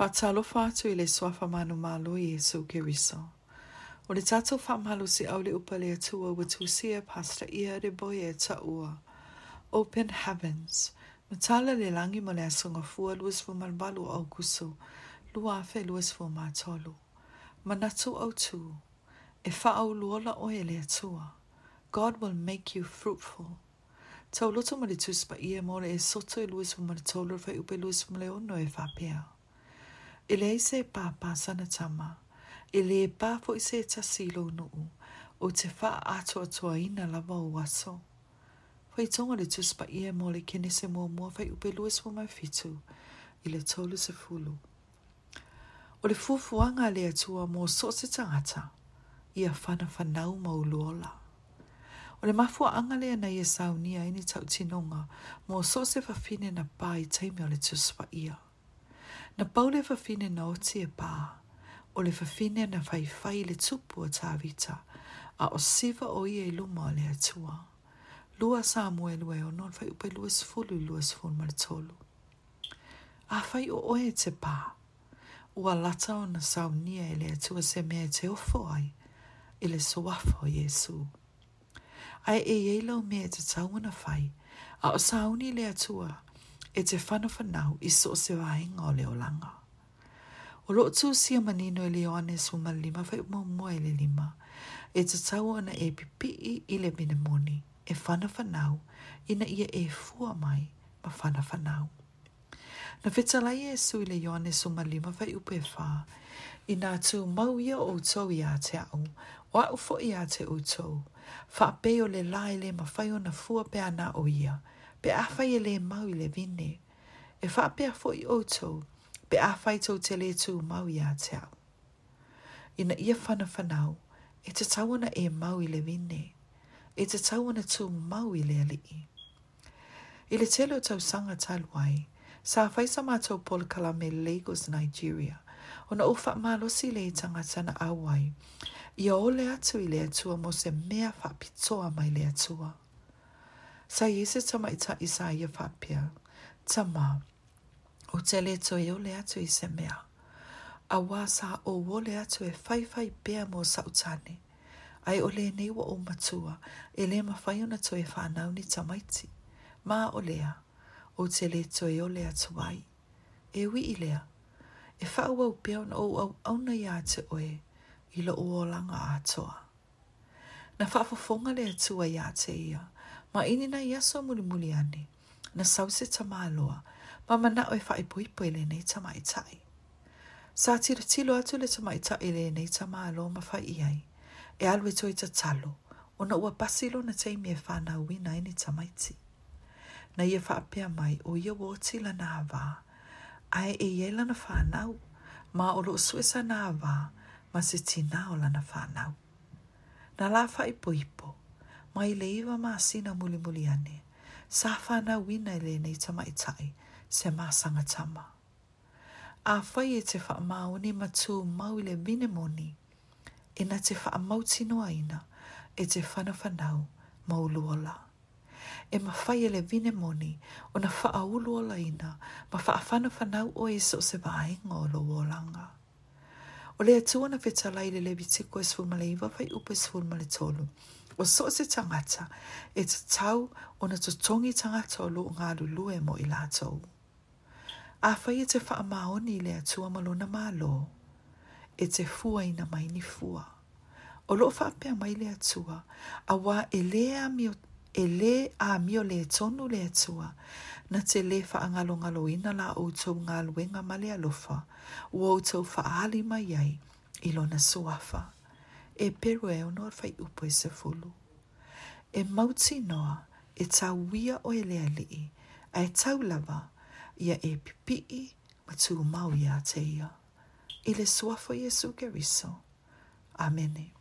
Fatalofa tu i swafa manu malu i Yesu Kiriso. O le tatou faamalusi au le upale le atua ua tusia pasta ia de boye ta taʻua. Open Heavens. Matala le langi ma le asogafua luasfumalabalu o aukusu, lua afe luasfumatolu. Manatu tu, E faaulua laʻoe le atua. God will make you fruitful. Tauloto ma le tusipaia mo le e soto e luasfumalatolu le faiupe luasfumaleono e faapea. e le se pa pa sana tama, e le pa fo i se ta silo nuu, o te wha ato atoa ina lava o waso. Whai tonga le tuspa ia e mo le kene se mua mua whai upe luas mo mai fitu, i le tolu se fulu. O le fufuanga le atua mo so se tangata, ia whana whanau ma uluola. O le mafua angalea na ia e saunia ini tautinonga, mo so se whawhine na pā i teime o le tuspa ia. finde paule til fine bare, og det ah, for finde, når fine na fai fai le tupu tāwita, a o siva o i e og le atua. Lua Samuel e o non fai upe luas fulu luas fulu mar tolu. A fai o oe te pā. Ua lata o na saunia e le atua se at få ofo eller så var for Jesu. Ai e eilau mea te tauana fai, a o sauni le atua, e te whanawha nau i so se wāinga o leo langa. O lo tū si a manino i e leo ane su ma lima fai umo mua e le lima, e te tau ana e pipi i le mene moni, e whanawha nau, ina ia e fua mai ma whanawha nau. Na whita lai e sui le yone su ma lima fai upe wha, i nā tū mau ia o tō i te au, o au fo i te o tō, wha le lai le ma whai o na fua pe ana o ia, pe awhai e le mau i le vine, e whapea fo i oto, pe awhai tau te le tū mau i a te au. I na ia whana whanau, e te tauana e mau i le vine, e te tauana tū mau i le alii. I le telo tau sanga taluai, sa whai sa mātou polakala me Lagos, Nigeria, o na uwha mālosi le i tangata na awai, i le atu i le atua mo se mea whapitoa mai le atua. Sa Iese ta i ta Isaia whapia. Ta O te le to eo le atu i se mea. A wā sa o wo le atu e whaiwhai bea mō sa Ai o le neiwa o matua. E le ma whai ona to e whanau ni ta maiti. Ma o lea. O te le to eo le atu ai. E wi i lea. E whau au bea ona o au au na i ate oe. I lo o langa atoa. Na whafafonga le atua i ate ia. Ia ma ini na yaso muli muli ane, na sause ta maa loa, ma mana oi fa ipo ipo ele nei ta mai tai. Sa tira tilo atu le ta mai tai ele nei ta maa loa ma fa iai, e alu e toi ta talo, o na ua pasilo na teimi e fa na wina ene ta mai ti. Na ia fa apea mai o ia wote la na hawa, ae e ye la na fa ma o lo suesa na hawa, ma se tina o la na fa Na la fa ipo ipo, mai le iwa maa sina muli muli ane. Sa whana wina le nei tama i tai, se maa sanga tama. A whai e te wha mau ni matu mau le vine moni, e na te wha mau tino aina, e te whana whanau mau luola. E ma whai e le vine moni, o na wha a uluola ina, ma wha a whana whanau o e so se vai ngā o lo wolanga. O le atuana whetalai le levi tiko e sfumale iwa whai upe sfumale tolu o so se tangata e te tau o na tutongi tangata o lo ngā lulu e mo i lātou. A whai e te wha maoni le atua malo na malo, e te fua ina mai ni fua. O lo wha apea mai le atua, a wā e lea mi o le a mio le tonu le atua, na te le wha angalo ngalo ina la o outou ngā luenga ma le alofa, u outou wha aali mai ai, ilona suafa. E peru e ono fai upo e se fulu e mauti noa e tau wia o e lea lii, a e tau lava ia e pipii ma tū mau ia te ia. Ile suafo Jesu Geriso. Amene. Amen.